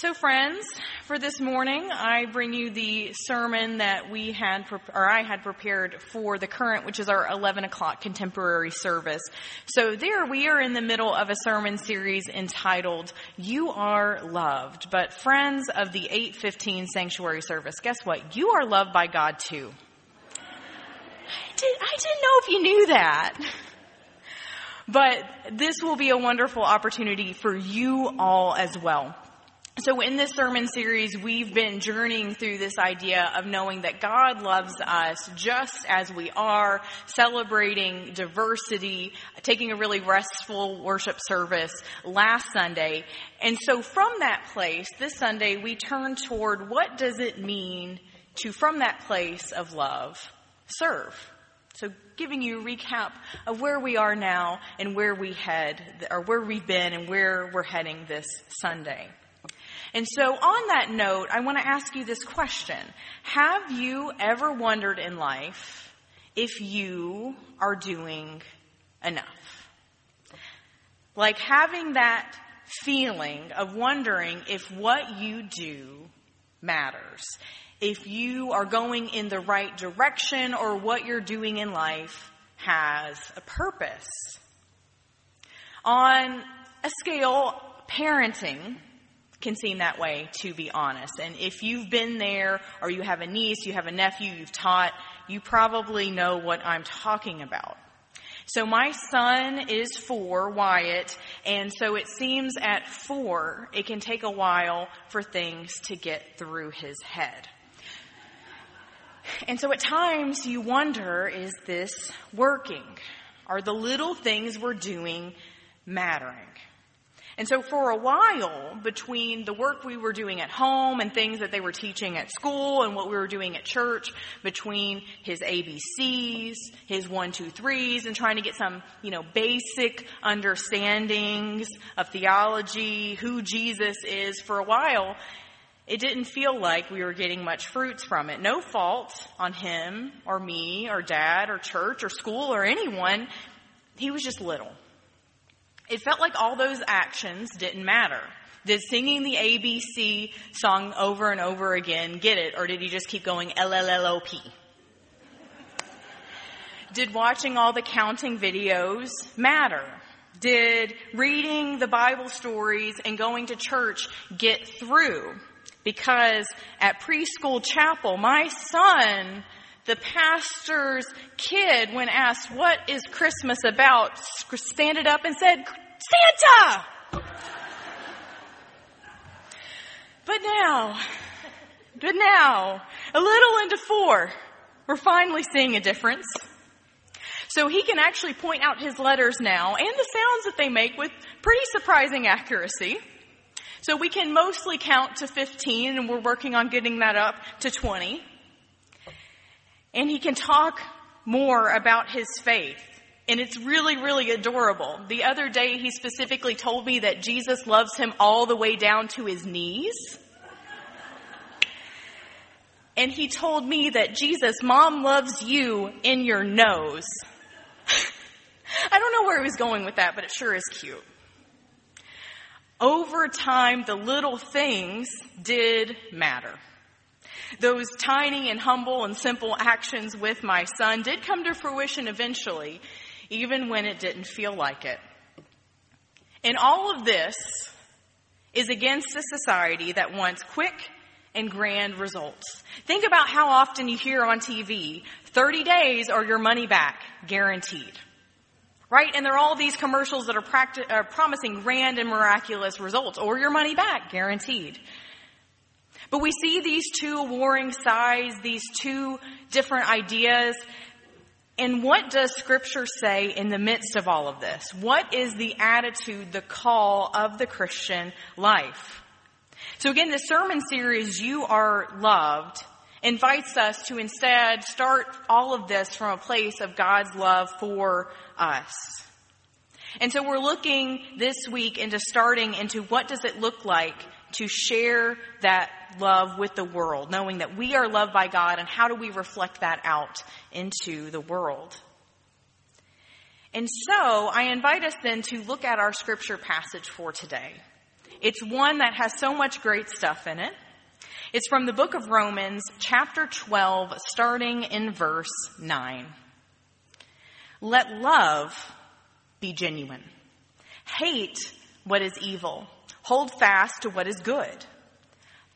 So, friends, for this morning, I bring you the sermon that we had, or I had prepared for the current, which is our 11 o'clock contemporary service. So, there we are in the middle of a sermon series entitled "You Are Loved." But, friends of the 8:15 sanctuary service, guess what? You are loved by God too. I, did, I didn't know if you knew that. But this will be a wonderful opportunity for you all as well. So in this sermon series, we've been journeying through this idea of knowing that God loves us just as we are, celebrating diversity, taking a really restful worship service last Sunday. And so from that place, this Sunday, we turn toward what does it mean to, from that place of love, serve. So giving you a recap of where we are now and where we head, or where we've been and where we're heading this Sunday. And so, on that note, I want to ask you this question Have you ever wondered in life if you are doing enough? Like having that feeling of wondering if what you do matters, if you are going in the right direction or what you're doing in life has a purpose. On a scale, parenting can seem that way, to be honest. And if you've been there or you have a niece, you have a nephew you've taught, you probably know what I'm talking about. So my son is four, Wyatt, and so it seems at four, it can take a while for things to get through his head. And so at times you wonder, is this working? Are the little things we're doing mattering? And so for a while, between the work we were doing at home and things that they were teaching at school and what we were doing at church, between his ABCs, his one, two, threes, and trying to get some, you know, basic understandings of theology, who Jesus is, for a while, it didn't feel like we were getting much fruits from it. No fault on him or me or dad or church or school or anyone. He was just little. It felt like all those actions didn't matter. Did singing the ABC song over and over again get it, or did he just keep going L L L O P? Did watching all the counting videos matter? Did reading the Bible stories and going to church get through? Because at preschool chapel, my son the pastor's kid, when asked, What is Christmas about? standed up and said, Santa! But now, but now, a little into four, we're finally seeing a difference. So he can actually point out his letters now and the sounds that they make with pretty surprising accuracy. So we can mostly count to 15 and we're working on getting that up to 20. And he can talk more about his faith. And it's really, really adorable. The other day, he specifically told me that Jesus loves him all the way down to his knees. And he told me that Jesus, mom loves you in your nose. I don't know where he was going with that, but it sure is cute. Over time, the little things did matter. Those tiny and humble and simple actions with my son did come to fruition eventually, even when it didn't feel like it. And all of this is against a society that wants quick and grand results. Think about how often you hear on TV 30 days or your money back guaranteed. Right? And there are all these commercials that are, practi- are promising grand and miraculous results or your money back guaranteed. But we see these two warring sides, these two different ideas. And what does scripture say in the midst of all of this? What is the attitude, the call of the Christian life? So again, the sermon series, You Are Loved, invites us to instead start all of this from a place of God's love for us. And so we're looking this week into starting into what does it look like to share that love with the world, knowing that we are loved by God and how do we reflect that out into the world. And so I invite us then to look at our scripture passage for today. It's one that has so much great stuff in it. It's from the book of Romans, chapter 12, starting in verse 9. Let love be genuine. Hate what is evil. Hold fast to what is good.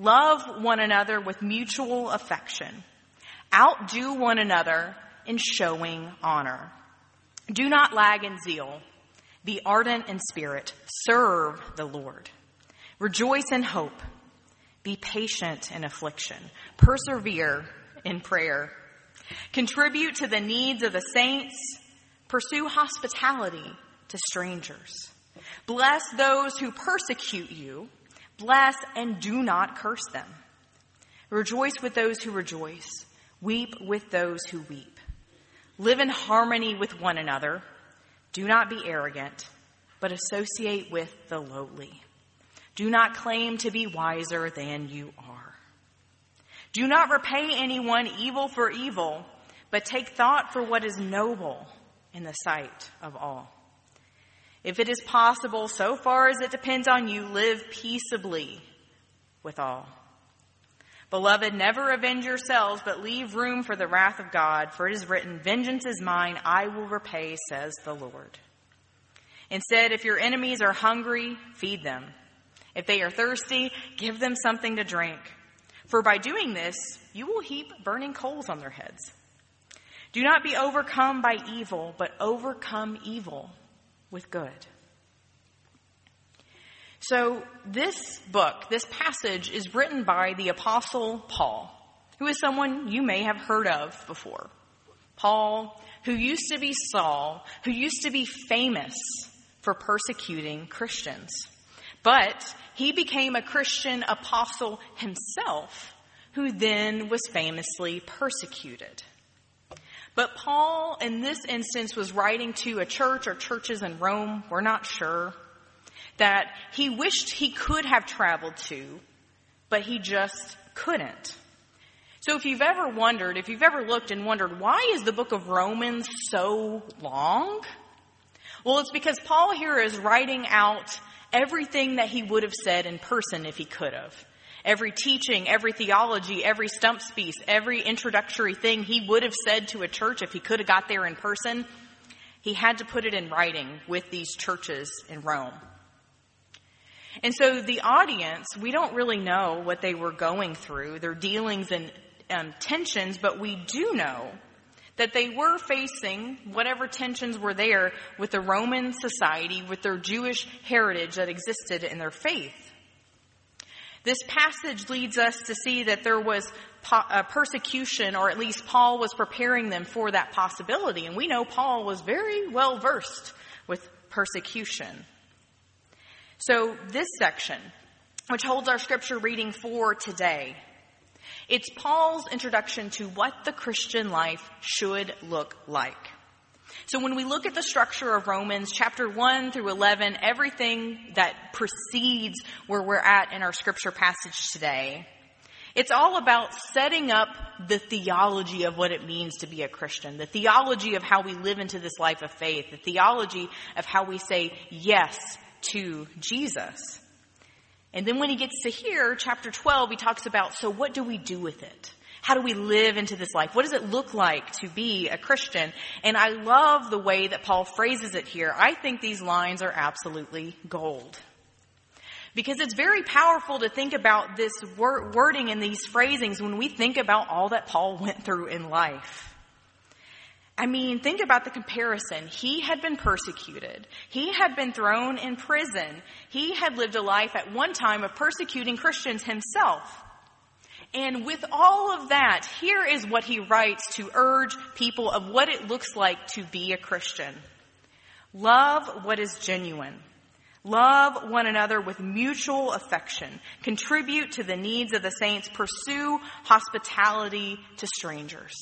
Love one another with mutual affection. Outdo one another in showing honor. Do not lag in zeal. Be ardent in spirit. Serve the Lord. Rejoice in hope. Be patient in affliction. Persevere in prayer. Contribute to the needs of the saints. Pursue hospitality to strangers. Bless those who persecute you. Bless and do not curse them. Rejoice with those who rejoice. Weep with those who weep. Live in harmony with one another. Do not be arrogant, but associate with the lowly. Do not claim to be wiser than you are. Do not repay anyone evil for evil, but take thought for what is noble in the sight of all. If it is possible, so far as it depends on you, live peaceably with all. Beloved, never avenge yourselves, but leave room for the wrath of God, for it is written, Vengeance is mine, I will repay, says the Lord. Instead, if your enemies are hungry, feed them. If they are thirsty, give them something to drink. For by doing this, you will heap burning coals on their heads. Do not be overcome by evil, but overcome evil with good. So, this book, this passage, is written by the Apostle Paul, who is someone you may have heard of before. Paul, who used to be Saul, who used to be famous for persecuting Christians. But he became a Christian apostle himself, who then was famously persecuted. But Paul, in this instance, was writing to a church or churches in Rome, we're not sure that he wished he could have traveled to, but he just couldn't. So if you've ever wondered, if you've ever looked and wondered, why is the book of Romans so long? Well, it's because Paul here is writing out everything that he would have said in person if he could have. Every teaching, every theology, every stump speech, every introductory thing he would have said to a church if he could have got there in person, he had to put it in writing with these churches in Rome. And so the audience, we don't really know what they were going through, their dealings and um, tensions, but we do know that they were facing whatever tensions were there with the Roman society, with their Jewish heritage that existed in their faith. This passage leads us to see that there was uh, persecution, or at least Paul was preparing them for that possibility. And we know Paul was very well versed with persecution. So this section, which holds our scripture reading for today, it's Paul's introduction to what the Christian life should look like. So when we look at the structure of Romans chapter 1 through 11, everything that precedes where we're at in our scripture passage today, it's all about setting up the theology of what it means to be a Christian, the theology of how we live into this life of faith, the theology of how we say yes to Jesus. And then when he gets to here, chapter 12, he talks about, so what do we do with it? How do we live into this life? What does it look like to be a Christian? And I love the way that Paul phrases it here. I think these lines are absolutely gold. Because it's very powerful to think about this wording and these phrasings when we think about all that Paul went through in life. I mean, think about the comparison. He had been persecuted. He had been thrown in prison. He had lived a life at one time of persecuting Christians himself. And with all of that, here is what he writes to urge people of what it looks like to be a Christian. Love what is genuine. Love one another with mutual affection. Contribute to the needs of the saints. Pursue hospitality to strangers.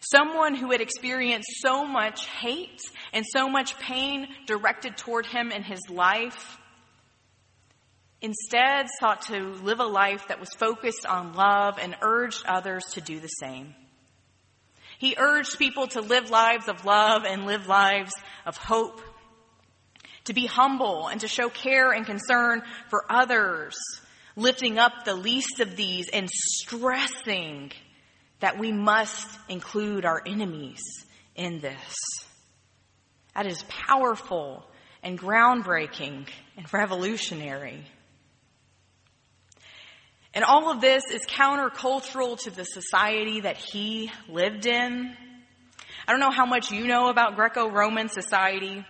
Someone who had experienced so much hate and so much pain directed toward him in his life instead sought to live a life that was focused on love and urged others to do the same. He urged people to live lives of love and live lives of hope, to be humble and to show care and concern for others, lifting up the least of these and stressing that we must include our enemies in this. That is powerful and groundbreaking and revolutionary. And all of this is countercultural to the society that he lived in. I don't know how much you know about Greco-Roman society,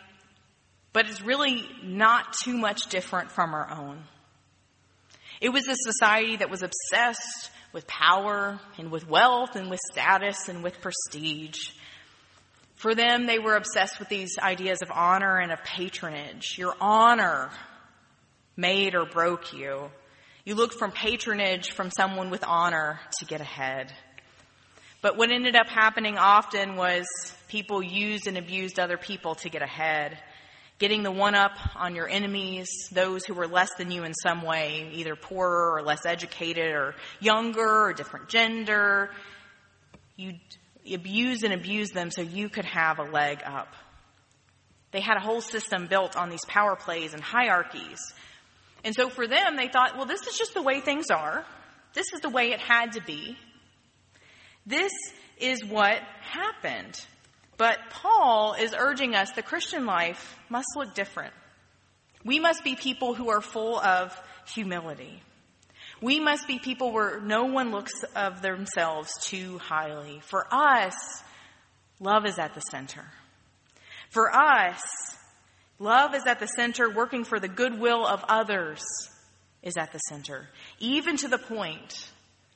but it's really not too much different from our own. It was a society that was obsessed with power and with wealth and with status and with prestige. For them, they were obsessed with these ideas of honor and of patronage. Your honor made or broke you. You looked from patronage from someone with honor to get ahead. But what ended up happening often was people used and abused other people to get ahead getting the one up on your enemies, those who were less than you in some way, either poorer or less educated or younger or different gender. You abuse and abuse them so you could have a leg up. They had a whole system built on these power plays and hierarchies. And so for them, they thought, well, this is just the way things are. This is the way it had to be. This is what happened. But Paul is urging us the Christian life must look different. We must be people who are full of humility. We must be people where no one looks of themselves too highly. For us, love is at the center. For us, love is at the center, working for the goodwill of others is at the center, even to the point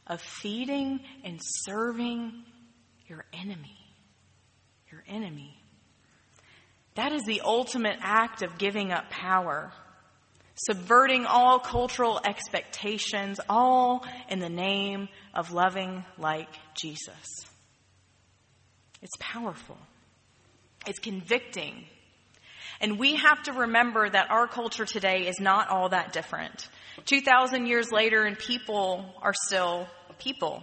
of feeding and serving your enemy your enemy. That is the ultimate act of giving up power, subverting all cultural expectations, all in the name of loving like Jesus. It's powerful. It's convicting. And we have to remember that our culture today is not all that different. 2,000 years later, and people are still people.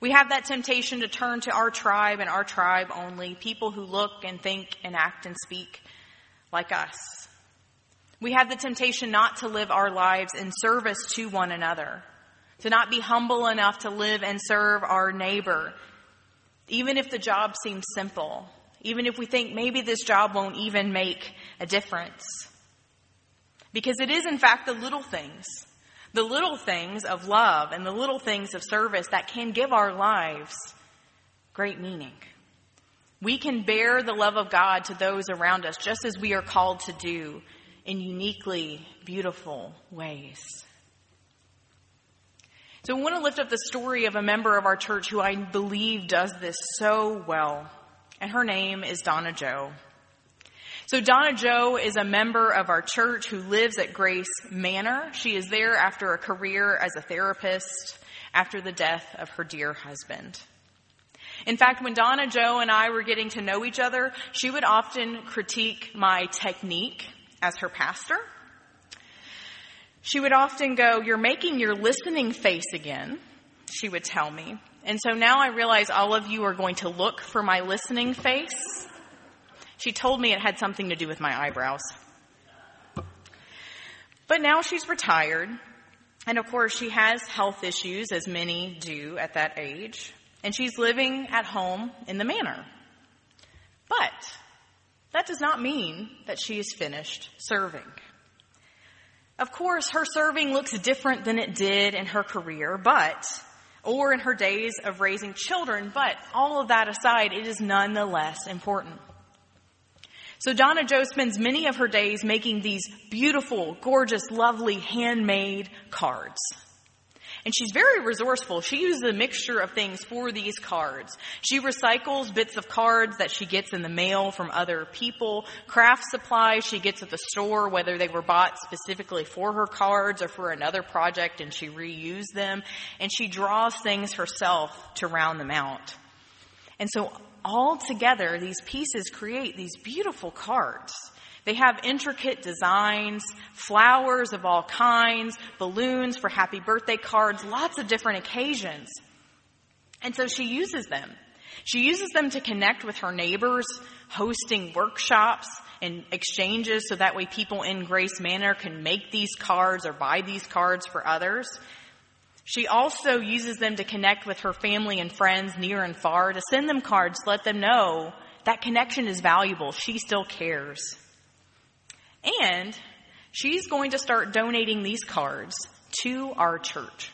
We have that temptation to turn to our tribe and our tribe only, people who look and think and act and speak like us. We have the temptation not to live our lives in service to one another, to not be humble enough to live and serve our neighbor, even if the job seems simple, even if we think maybe this job won't even make a difference. Because it is, in fact, the little things the little things of love and the little things of service that can give our lives great meaning. We can bear the love of God to those around us just as we are called to do in uniquely beautiful ways. So I want to lift up the story of a member of our church who I believe does this so well. And her name is Donna Joe. So Donna Joe is a member of our church who lives at Grace Manor. She is there after a career as a therapist after the death of her dear husband. In fact, when Donna Joe and I were getting to know each other, she would often critique my technique as her pastor. She would often go, You're making your listening face again, she would tell me. And so now I realize all of you are going to look for my listening face she told me it had something to do with my eyebrows. But now she's retired. And of course, she has health issues, as many do at that age. And she's living at home in the manor. But that does not mean that she is finished serving. Of course, her serving looks different than it did in her career, but, or in her days of raising children, but all of that aside, it is nonetheless important. So Donna Joe spends many of her days making these beautiful, gorgeous, lovely handmade cards. And she's very resourceful. She uses a mixture of things for these cards. She recycles bits of cards that she gets in the mail from other people, craft supplies she gets at the store, whether they were bought specifically for her cards or for another project, and she reused them. And she draws things herself to round them out. And so all together, these pieces create these beautiful cards. They have intricate designs, flowers of all kinds, balloons for happy birthday cards, lots of different occasions. And so she uses them. She uses them to connect with her neighbors, hosting workshops and exchanges so that way people in Grace Manor can make these cards or buy these cards for others. She also uses them to connect with her family and friends near and far, to send them cards, let them know that connection is valuable. She still cares. And she's going to start donating these cards to our church.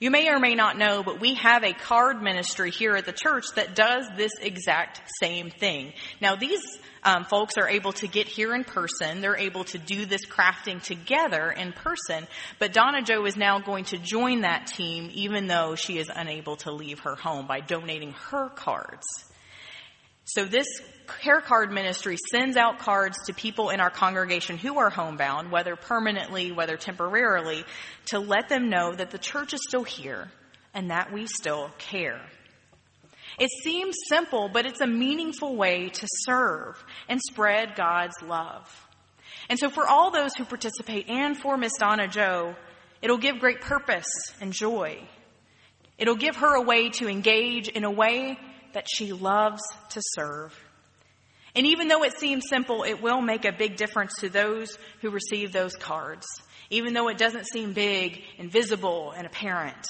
You may or may not know, but we have a card ministry here at the church that does this exact same thing. Now, these um, folks are able to get here in person. They're able to do this crafting together in person. But Donna Joe is now going to join that team, even though she is unable to leave her home by donating her cards. So this care card ministry sends out cards to people in our congregation who are homebound, whether permanently, whether temporarily, to let them know that the church is still here and that we still care. It seems simple, but it's a meaningful way to serve and spread God's love. And so for all those who participate and for Miss Donna Joe, it'll give great purpose and joy. It'll give her a way to engage in a way that she loves to serve. And even though it seems simple, it will make a big difference to those who receive those cards, even though it doesn't seem big and visible and apparent.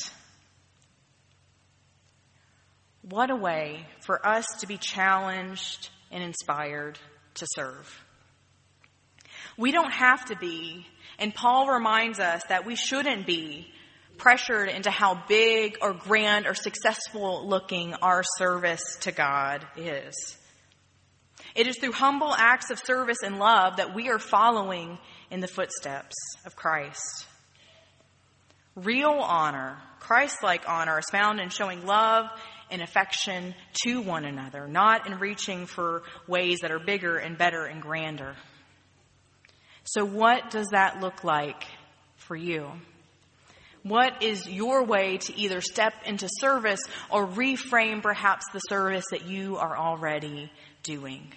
What a way for us to be challenged and inspired to serve. We don't have to be, and Paul reminds us that we shouldn't be pressured into how big or grand or successful looking our service to God is. It is through humble acts of service and love that we are following in the footsteps of Christ. Real honor, Christ like honor, is found in showing love and affection to one another, not in reaching for ways that are bigger and better and grander. So, what does that look like for you? What is your way to either step into service or reframe perhaps the service that you are already doing?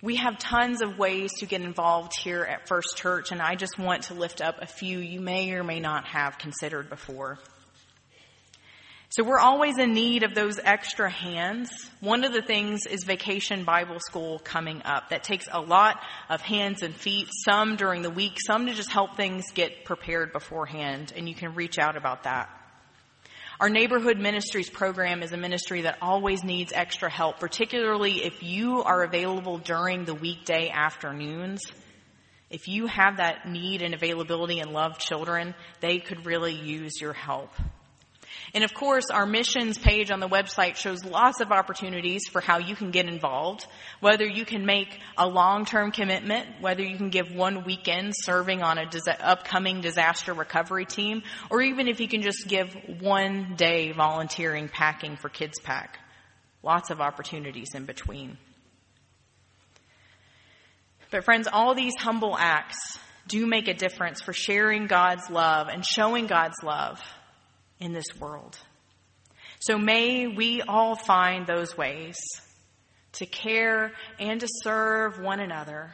We have tons of ways to get involved here at First Church, and I just want to lift up a few you may or may not have considered before. So we're always in need of those extra hands. One of the things is Vacation Bible School coming up. That takes a lot of hands and feet, some during the week, some to just help things get prepared beforehand, and you can reach out about that. Our neighborhood ministries program is a ministry that always needs extra help, particularly if you are available during the weekday afternoons. If you have that need and availability and love children, they could really use your help. And of course, our missions page on the website shows lots of opportunities for how you can get involved, whether you can make a long-term commitment, whether you can give one weekend serving on an dis- upcoming disaster recovery team, or even if you can just give one day volunteering packing for Kids Pack. Lots of opportunities in between. But friends, all these humble acts do make a difference for sharing God's love and showing God's love in this world. So may we all find those ways to care and to serve one another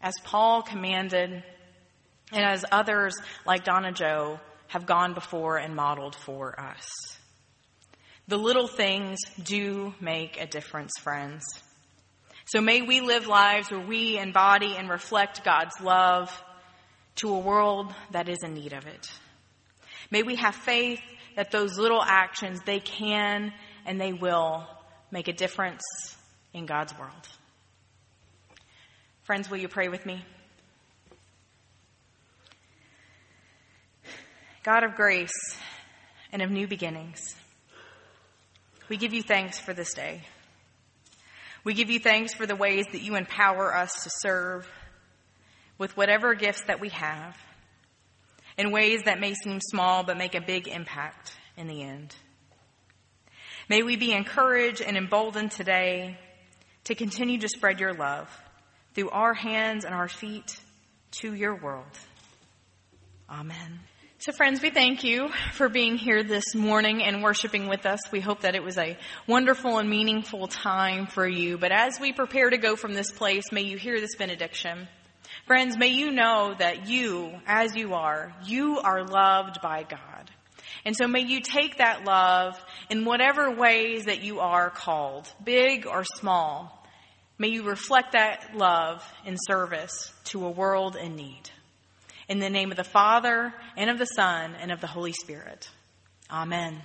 as Paul commanded and as others like Donna Joe have gone before and modeled for us. The little things do make a difference, friends. So may we live lives where we embody and reflect God's love to a world that is in need of it. May we have faith that those little actions, they can and they will make a difference in God's world. Friends, will you pray with me? God of grace and of new beginnings, we give you thanks for this day. We give you thanks for the ways that you empower us to serve with whatever gifts that we have in ways that may seem small but make a big impact in the end. May we be encouraged and emboldened today to continue to spread your love through our hands and our feet to your world. Amen. So friends, we thank you for being here this morning and worshiping with us. We hope that it was a wonderful and meaningful time for you. But as we prepare to go from this place, may you hear this benediction. Friends, may you know that you, as you are, you are loved by God. And so may you take that love in whatever ways that you are called, big or small. May you reflect that love in service to a world in need. In the name of the Father, and of the Son, and of the Holy Spirit. Amen.